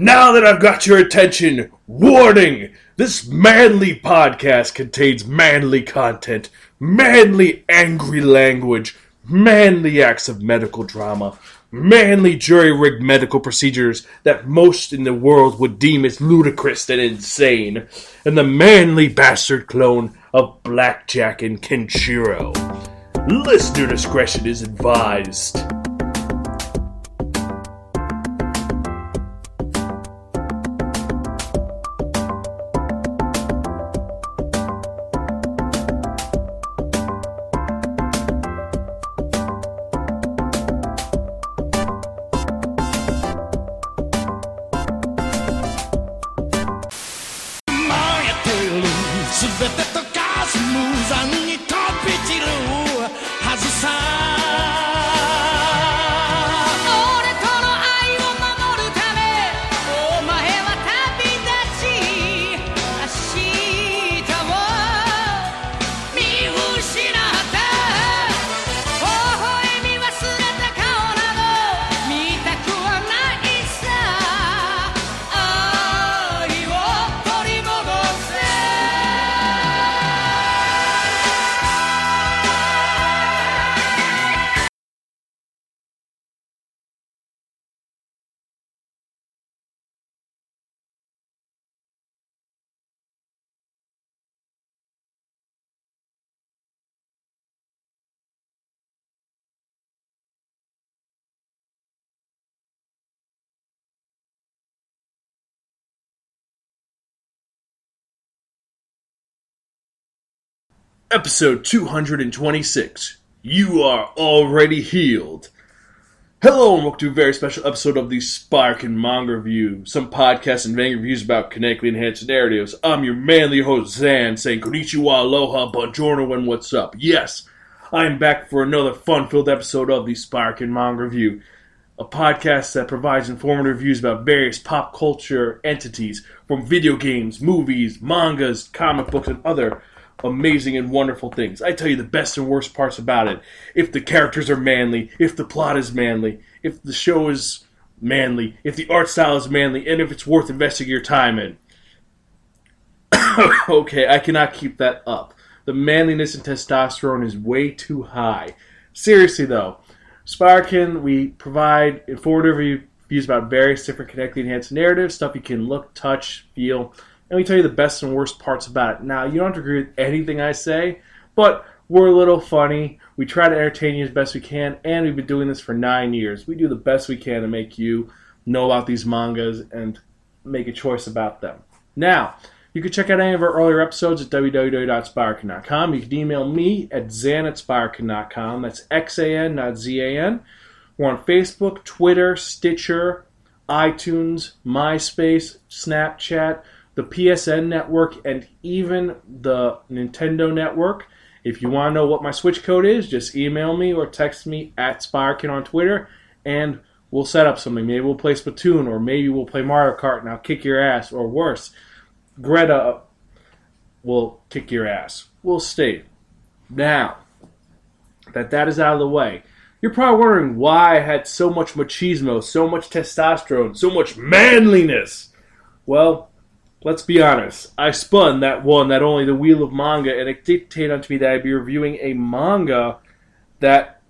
Now that I've got your attention, warning! This manly podcast contains manly content, manly angry language, manly acts of medical drama, manly jury rigged medical procedures that most in the world would deem as ludicrous and insane, and the manly bastard clone of Blackjack and Kenshiro. Listener discretion is advised. Episode 226. You are already healed. Hello and welcome to a very special episode of the Spirekin Manga Review, some podcasts and manga reviews about kinetically enhanced narratives. I'm your manly host Xan, saying konnichiwa, aloha, buongiorno, and what's up. Yes, I am back for another fun-filled episode of the Spirekin Manga Review, a podcast that provides informative reviews about various pop culture entities, from video games, movies, mangas, comic books, and other amazing and wonderful things. I tell you the best and worst parts about it. If the characters are manly, if the plot is manly, if the show is manly, if the art style is manly, and if it's worth investing your time in. okay, I cannot keep that up. The manliness and testosterone is way too high. Seriously though, Spirekin, we provide informative reviews about various different connected enhanced narratives, stuff you can look, touch, feel, and we tell you the best and worst parts about it. Now, you don't have to agree with anything I say, but we're a little funny. We try to entertain you as best we can, and we've been doing this for nine years. We do the best we can to make you know about these mangas and make a choice about them. Now, you can check out any of our earlier episodes at www.spirekin.com. You can email me at zan at spirekin.com. That's X-A-N, not Z-A-N. We're on Facebook, Twitter, Stitcher, iTunes, MySpace, Snapchat, the PSN network, and even the Nintendo network. If you want to know what my Switch code is, just email me or text me at Spirekin on Twitter, and we'll set up something. Maybe we'll play Splatoon, or maybe we'll play Mario Kart, and I'll kick your ass, or worse, Greta will kick your ass. We'll see. Now that that is out of the way, you're probably wondering why I had so much machismo, so much testosterone, so much manliness. Well, let's be honest. I spun that one, that only the Wheel of Manga, and it dictated unto me that I'd be reviewing a manga that,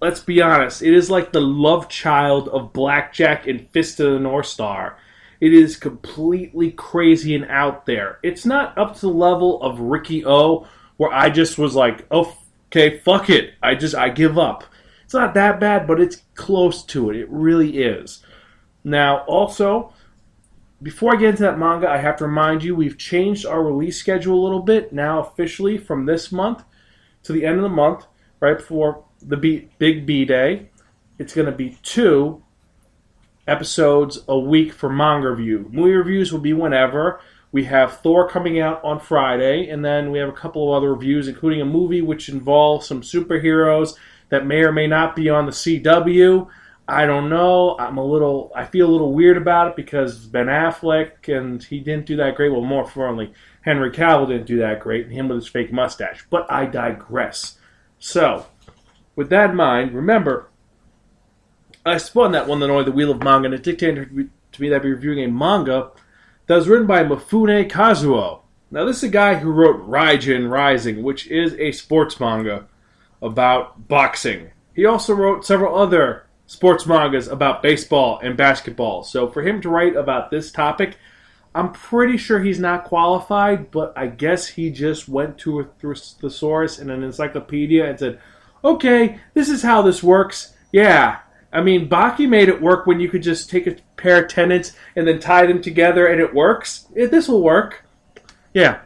let's be honest, it is like the love child of Blackjack and Fist of the North Star. It is completely crazy and out there. It's not up to the level of Riki-Oh, where I just was like, oh, okay, fuck it. I just, I give up. It's not that bad, but it's close to it. It really is. Now, also, before I get into that manga, I have to remind you we've changed our release schedule a little bit now officially from this month to the end of the month, right before the B, big B day. It's going to be two episodes a week for manga review. Movie reviews will be whenever. We have Thor coming out on Friday, and then we have a couple of other reviews, including a movie which involves some superheroes that may or may not be on the CW. I don't know. I'm a little. I feel a little weird about it because Ben Affleck and he didn't do that great. Well, more importantly, Henry Cavill didn't do that great. And him with his fake mustache. But I digress. So, with that in mind, remember, I spun that one that only the Wheel of Manga, and it dictated to me that I'd be reviewing a manga that was written by Mafune Kazuo. Now, this is a guy who wrote Raijin Rising, which is a sports manga about boxing. He also wrote several other sports mangas about baseball and basketball. So, for him to write about this topic, I'm pretty sure he's not qualified, but I guess he just went to a thesaurus in an encyclopedia and said, okay, this is how this works. Yeah. I mean, Baki made it work when you could just take a pair of tenants and then tie them together and it works. It, this will work. Yeah.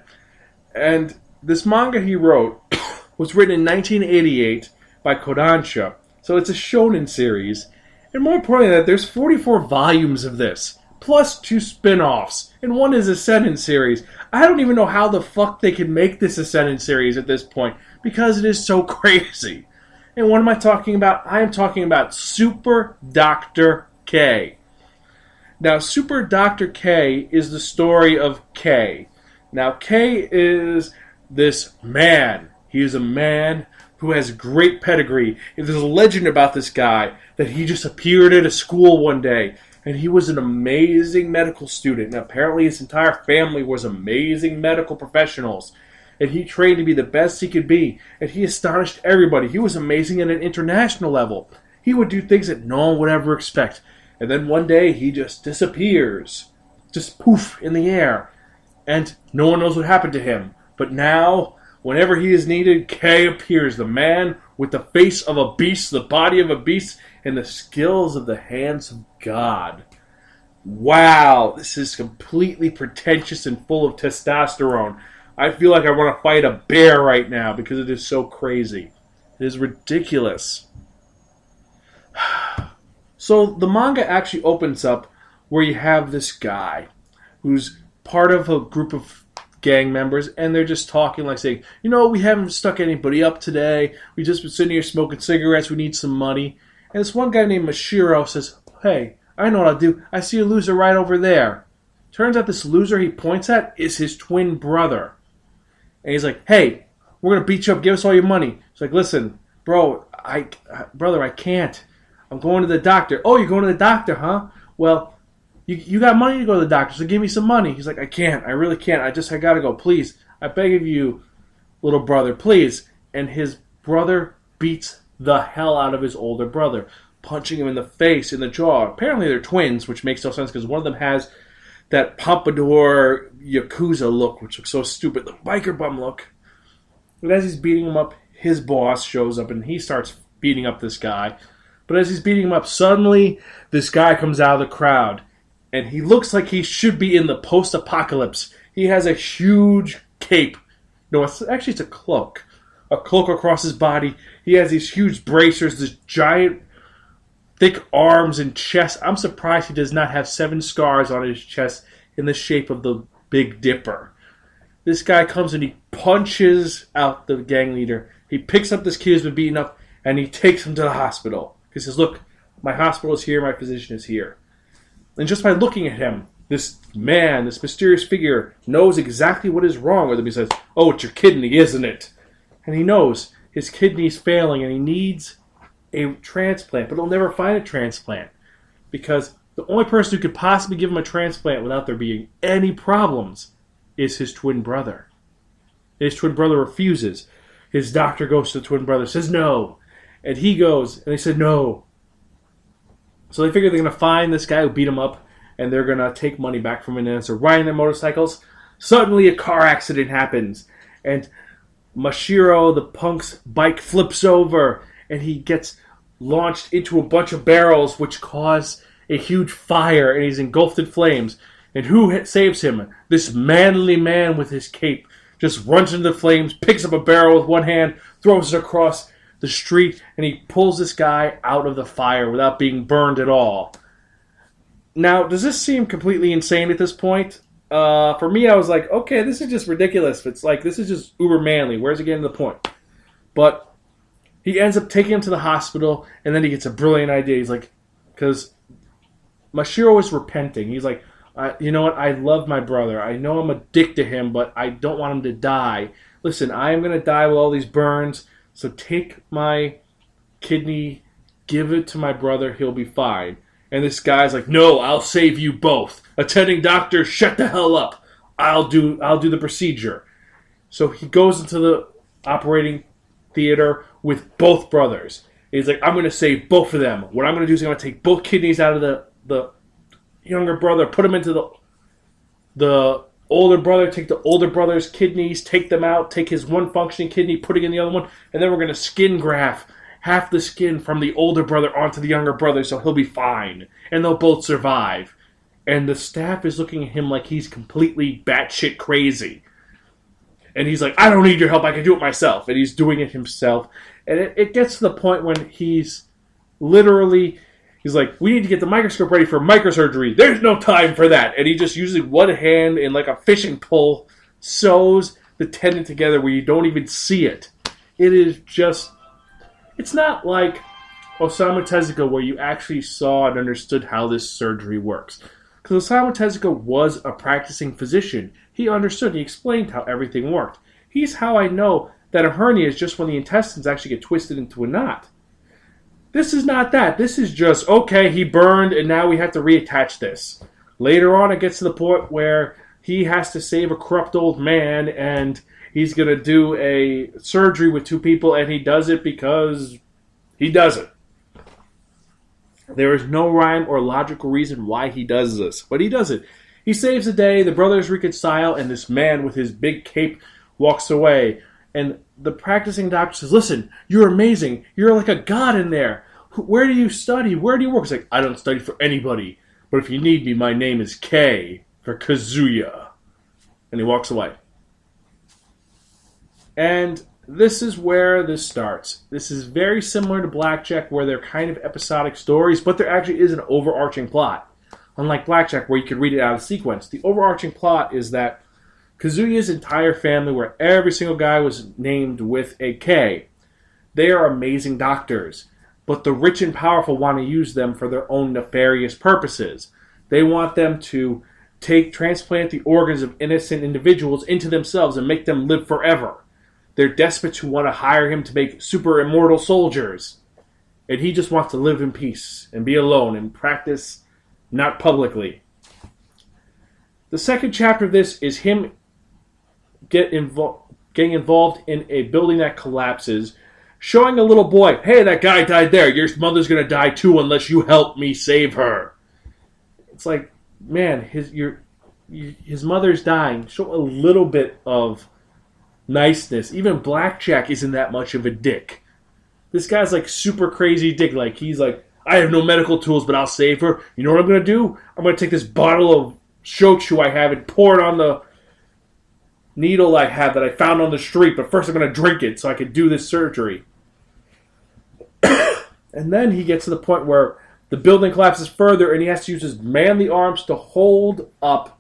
And this manga he wrote was written in 1988 by Kodansha. So it's a shonen series. And more importantly, that there's 44 volumes of this plus two spin-offs, and one is a Seinen series. I don't even know how the fuck they can make this a Seinen series at this point because it is so crazy. And what am I talking about? I am talking about Super Doctor K. Now, Super Doctor K is the story of K. Now, K is this man. He is a man who has great pedigree. There's a legend about this guy that he just appeared at a school one day and he was an amazing medical student. And apparently, his entire family was amazing medical professionals. And he trained to be the best he could be. And he astonished everybody. He was amazing at an international level. He would do things that no one would ever expect. And then one day, he just disappears. Just poof in the air. And no one knows what happened to him. But now, whenever he is needed, K appears. The man with the face of a beast, the body of a beast, and the skills of the hands of God. Wow, this is completely pretentious and full of testosterone. I feel like I want to fight a bear right now because it is so crazy. It is ridiculous. So the manga actually opens up where you have this guy who's part of a group of gang members and they're just talking like saying, you know, we haven't stuck anybody up today. We just been sitting here smoking cigarettes. We need some money. And this one guy named Mashiro says, Hey, I know what I'll do. I see a loser right over there. Turns out this loser he points at is his twin brother. And he's like, Hey, we're going to beat you up. Give us all your money. He's like, Listen, bro, I, brother, I can't. I'm going to the doctor. Oh, you're going to the doctor, huh? Well, you, you got money to go to the doctor, so give me some money. He's like, I can't. I really can't. I just, I got to go. Please. I beg of you, little brother, please. And his brother beats the hell out of his older brother, punching him in the face, in the jaw. Apparently, they're twins, which makes no sense because one of them has that pompadour yakuza look, which looks so stupid, the biker bum look. But as he's beating him up, his boss shows up and he starts beating up this guy. But as he's beating him up, suddenly this guy comes out of the crowd and he looks like he should be in the post apocalypse. He has a huge cape. No, it's actually it's a cloak. A cloak across his body, he has these huge bracers, this giant, thick arms and chest. I'm surprised he does not have seven scars on his chest in the shape of the Big Dipper. This guy comes and he punches out the gang leader. He picks up this kid who's been beaten up and he takes him to the hospital. He says, Look, my hospital is here, my physician is here. And just by looking at him, this man, this mysterious figure, knows exactly what is wrong with him. He says, Oh, it's your kidney, isn't it? And he knows his kidney's failing and he needs a transplant, but he'll never find a transplant because the only person who could possibly give him a transplant without there being any problems is his twin brother. His twin brother refuses. His doctor goes to the twin brother, says no, and he goes, and they said no. So they figure they're to find this guy who beat him up, and they're to take money back from him. And they're riding their motorcycles, suddenly a car accident happens, and Mashiro, the punk's bike, flips over and he gets launched into a bunch of barrels, which cause a huge fire, and he's engulfed in flames. And who saves him? This manly man with his cape just runs into the flames, picks up a barrel with one hand, throws it across the street, and he pulls this guy out of the fire without being burned at all. Now, does this seem completely insane at this point? Uh, for me, I was like, okay, this is just ridiculous. It's like this is just uber manly. Where's it getting to the point? But he ends up taking him to the hospital, and then he gets a brilliant idea. He's like, because Mashiro is repenting. He's like, you know what? I love my brother. I know I'm a dick to him, but I don't want him to die. Listen, I am going to die with all these burns. So take my kidney, give it to my brother. He'll be fine. And this guy's like, "No, I'll save you both." Attending doctor, shut the hell up. I'll do I'll do the procedure. So he goes into the operating theater with both brothers. He's like, I'm going to save both of them. What I'm going to do is I'm going to take both kidneys out of the the younger brother, put them into the the older brother, take the older brother's kidneys, take them out, take his one functioning kidney, putting in the other one, and then we're going to skin graft half the skin from the older brother onto the younger brother so he'll be fine and they'll both survive. And the staff is looking at him like he's completely batshit crazy. And he's like, I don't need your help, I can do it myself. And he's doing it himself. And it, it gets to the point when he's literally he's like, we need to get the microscope ready for microsurgery. There's no time for that. And he just using one hand and like a fishing pole sews the tendon together where you don't even see it. It is just it's not like Osamu Tezuka where you actually saw and understood how this surgery works. Because Osamu Tezuka was a practicing physician. He understood, he explained how everything worked. He's how I know that a hernia is just when the intestines actually get twisted into a knot. This is not that. This is just, okay, he burned and now we have to reattach this. Later on, it gets to the point where he has to save a corrupt old man and he's going to do a surgery with two people, and he does it because he does it. There is no rhyme or logical reason why he does this, but he does it. He saves the day, the brothers reconcile, and this man with his big cape walks away. And the practicing doctor says, Listen, you're amazing. You're like a god in there. Where do you study? Where do you work? He's like, I don't study for anybody. But if you need me, my name is K for Kazuya. And he walks away. And this is where this starts. This is very similar to Blackjack, where they're kind of episodic stories, but there actually is an overarching plot. Unlike Blackjack, where you could read it out of sequence, the overarching plot is that Kazuya's entire family, where every single guy was named with a K, they are amazing doctors, but the rich and powerful want to use them for their own nefarious purposes. They want them to take transplant the organs of innocent individuals into themselves and make them live forever. They're despots who want to hire him to make super immortal soldiers. And he just wants to live in peace and be alone and practice not publicly. The second chapter of this is him get involved getting involved in a building that collapses, showing a little boy, hey, that guy died there. Your mother's gonna die too unless you help me save her. It's like, man, his your his mother's dying. Show a little bit of niceness. Even Blackjack isn't that much of a dick. This guy's like super crazy dick. Like he's like, I have no medical tools, but I'll save her. You know what I'm gonna do? I'm gonna take this bottle of shochu I have and pour it on the needle I have that I found on the street. But first, I'm gonna drink it so I can do this surgery. and then he gets to the point where the building collapses further, and he has to use his manly arms to hold up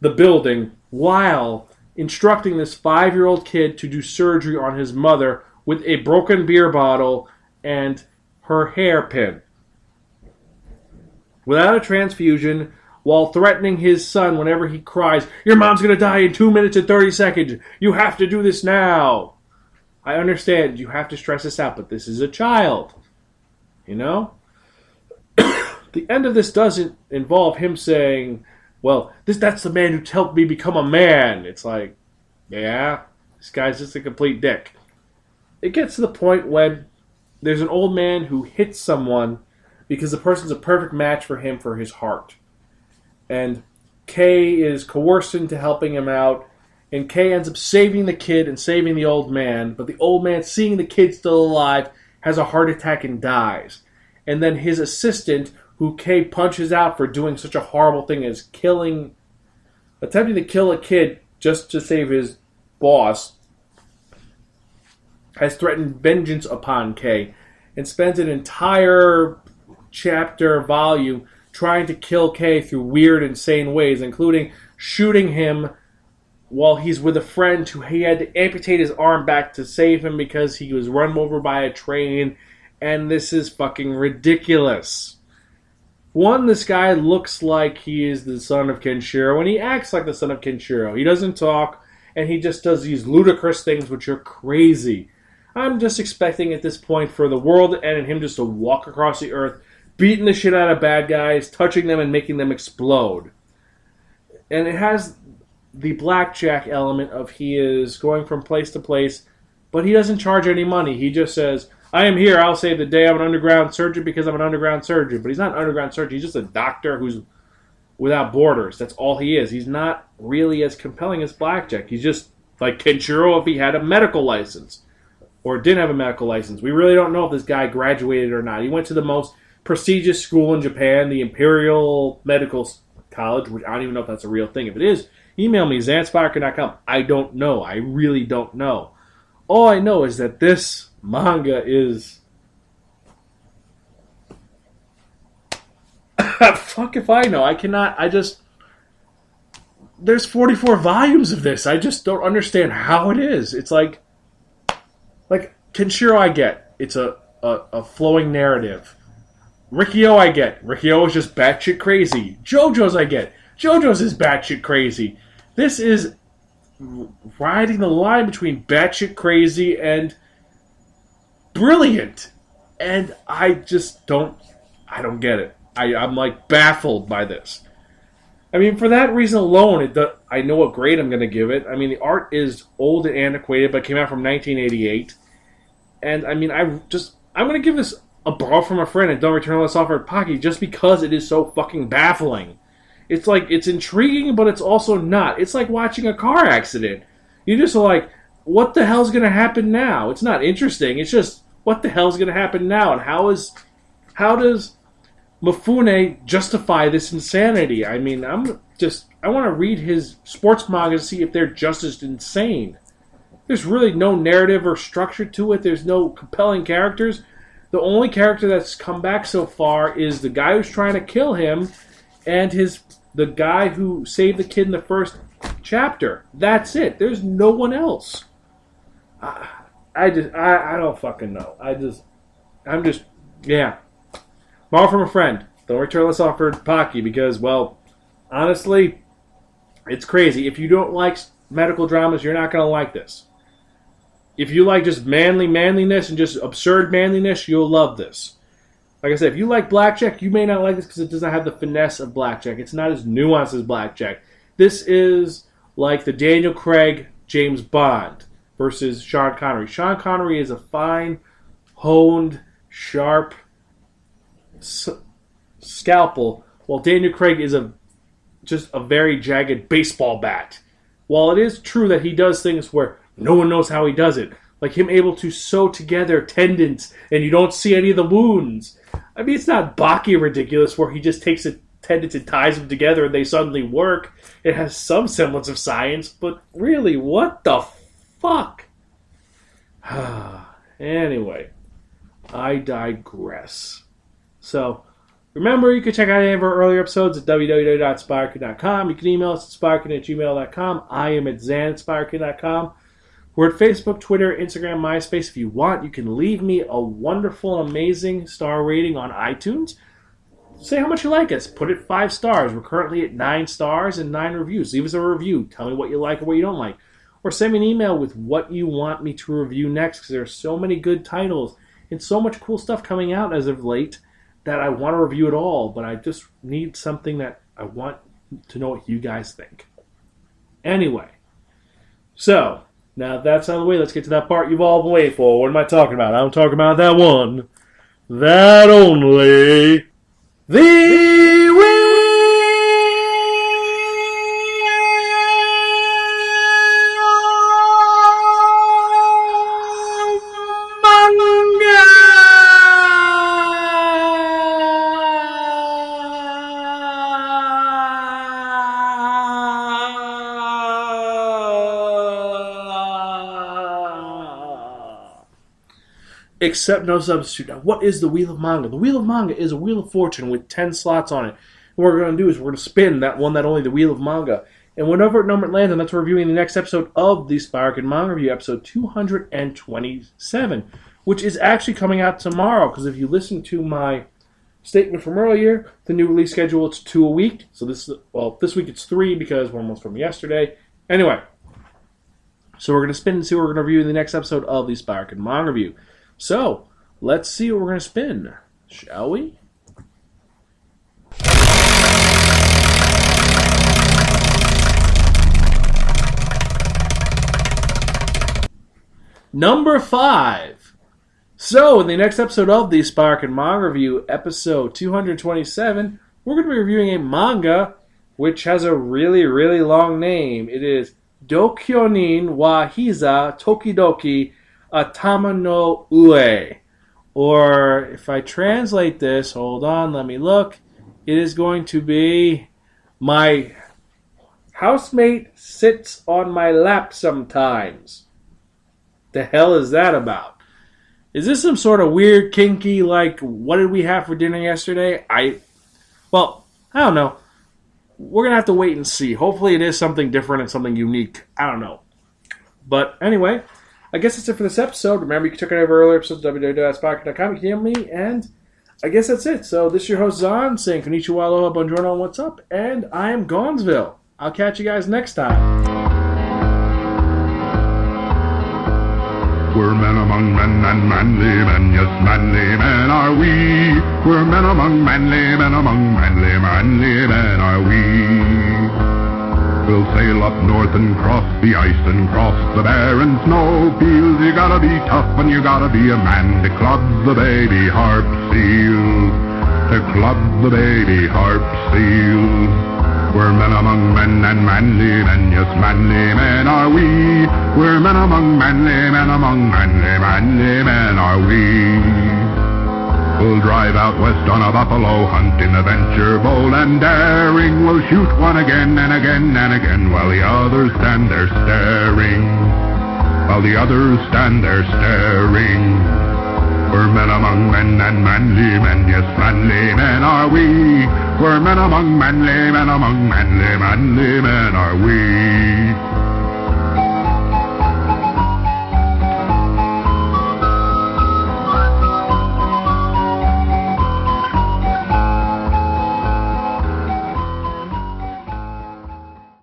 the building while instructing this five year old kid to do surgery on his mother with a broken beer bottle and her hairpin. Without a transfusion, while threatening his son whenever he cries, Your mom's to die in 2 minutes and 30 seconds. You have to do this now. I understand you have to stress this out, but this is a child. You know? the end of this doesn't involve him saying, well, this that's the man who helped me become a man. It's like, yeah, this guy's just a complete dick. It gets to the point when there's an old man who hits someone because the person's a perfect match for him for his heart. And Kay is coerced into helping him out, and Kay ends up saving the kid and saving the old man, but the old man, seeing the kid still alive, has a heart attack and dies. And then his assistant, who Kay punches out for doing such a horrible thing as killing, attempting to kill a kid just to save his boss, has threatened vengeance upon Kay and spends an entire chapter volume trying to kill Kay through weird, insane ways, including shooting him while he's with a friend who he had to amputate his arm back to save him because he was run over by a train. And this is fucking ridiculous. One, this guy looks like he is the son of Kenshiro, and he acts like the son of Kenshiro. He doesn't talk, and he just does these ludicrous things which are crazy. I'm just expecting at this point for the world and him just to walk across the earth, beating the shit out of bad guys, touching them, and making them explode. And it has the blackjack element of he is going from place to place, but he doesn't charge any money. He just says, I am here, I'll save the day. I'm an underground surgeon because I'm an underground surgeon. But he's not an underground surgeon, he's just a doctor who's without borders. That's all he is. He's not really as compelling as Blackjack. He's just like Kenshiro if he had a medical license or didn't have a medical license. We really don't know if this guy graduated or not. He went to the most prestigious school in Japan, the Imperial Medical College, which I don't even know if that's a real thing. If it is, email me, zanspirekin.com. I don't know. I really don't know. All I know is that this manga is. Fuck if I know. I cannot. I just. There's 44 volumes of this. I just don't understand how it is. It's like. Like, Kenshiro, I get. It's a, a, a flowing narrative. Riki-Oh, I get. Riki-Oh is just batshit crazy. JoJo's, I get. JoJo's is batshit crazy. This is riding the line between batshit crazy and brilliant. And I just don't, I don't get it. I, I'm like baffled by this. I mean, for that reason alone, it, I know what grade I'm going to give it. I mean, the art is old and antiquated, but came out from 1988. And I mean, I just, I'm going to give this a borrow from a friend and don't return unless offered Pocky just because it is so fucking baffling. It's like it's intriguing, but it's also not. It's like watching a car accident. You just like, what the hell's gonna happen now? It's not interesting. It's just what the hell's gonna happen now, and how is how does Mafune justify this insanity? I mean, I'm just I want to read his sports manga to see if they're just as insane. There's really no narrative or structure to it. There's no compelling characters. The only character that's come back so far is the guy who's trying to kill him and his the guy who saved the kid in the first chapter. That's it. There's no one else. I, I just I, I don't fucking know. I just I'm just yeah. Borrow from a friend. Don't return less offered Pocky because well, honestly, it's crazy. If you don't like medical dramas, you're not gonna like this. If you like just manly manliness and just absurd manliness, you'll love this. Like I said, if you like Blackjack, you may not like this because it does not have the finesse of Blackjack. It's not as nuanced as Blackjack. This is like the Daniel Craig James Bond versus Sean Connery. Sean Connery is a fine, honed, sharp s- scalpel, while Daniel Craig is a just a very jagged baseball bat. While it is true that he does things where no one knows how he does it. Like him able to sew together tendons and you don't see any of the wounds. I mean, it's not Baki ridiculous where he just takes a tendons and ties them together and they suddenly work. It has some semblance of science, but really, what the fuck? anyway, I digress. So, remember, you can check out any of our earlier episodes at www.spirekin.com. You can email us at spirekin at gmail.com. I am at zanspirekin.com. We're at Facebook, Twitter, Instagram, MySpace. If you want, you can leave me a wonderful, amazing star rating on iTunes. Say how much you like us. Put it five stars. We're currently at nine stars and nine reviews. Leave us a review. Tell me what you like or what you don't like. Or send me an email with what you want me to review next because there are so many good titles and so much cool stuff coming out as of late that I want to review it all, but I just need something that I want to know what you guys think. Anyway, so now that's out of the way. Let's get to that part you've all been waiting for. What am I talking about? I'm talking about that one, that only, the Except no substitute. Now, what is the Wheel of Manga? The Wheel of Manga is a Wheel of Fortune with 10 slots on it. And what we're going to do is we're going to spin that one that only the Wheel of Manga. And whatever number it lands on, that's reviewing the next episode of the Spirekin Manga Review, episode 227, which is actually coming out tomorrow. Because if you listen to my statement from earlier, the new release schedule it's two a week. So this, well, this week it's three because one was from yesterday. Anyway, so we're going to spin and see what we're going to review in the next episode of the Spirekin Manga Review. So, let's see what we're going to spin, shall we? Number five. So, in the next episode of the Spirekin Manga Review, episode 227, we're going to be reviewing a manga which has a really, really long name. It is Dokyonin Wahiza Tokidoki Atama no Ue. Or, if I translate this, hold on, let me look. It is going to be My housemate sits on my lap sometimes. The hell is that about? Is this some sort of weird, kinky, like, what did we have for dinner yesterday? I, well, I don't know. We're gonna have to wait and see. Hopefully, it is something different and something unique. I don't know. But anyway, I guess that's it for this episode. Remember, you can check out our earlier episodes at www.spark.com. You can email me, and I guess that's it. So, this is your host, Xan, saying Konnichiwa, Aloha, Bonjour, and what's up? And I am Gonzville. I'll catch you guys next time. We're men among men and manly men, yes, manly men are we. We're men among manly men among manly, manly men are we. We'll sail up north and cross the ice and cross the barren snow fields. You gotta be tough and you gotta be a man to club the baby harp seals. To club the baby harp seals. We're men among men and manly men, yes, manly men are we. We're men among manly men among manly, manly men are we. We'll drive out west on a buffalo hunt in adventure bold and daring. We'll shoot one again and again and again while the others stand there staring. While the others stand there staring. We're men among men and manly men, yes, manly men are we. We're men among manly men among manly, manly men are we.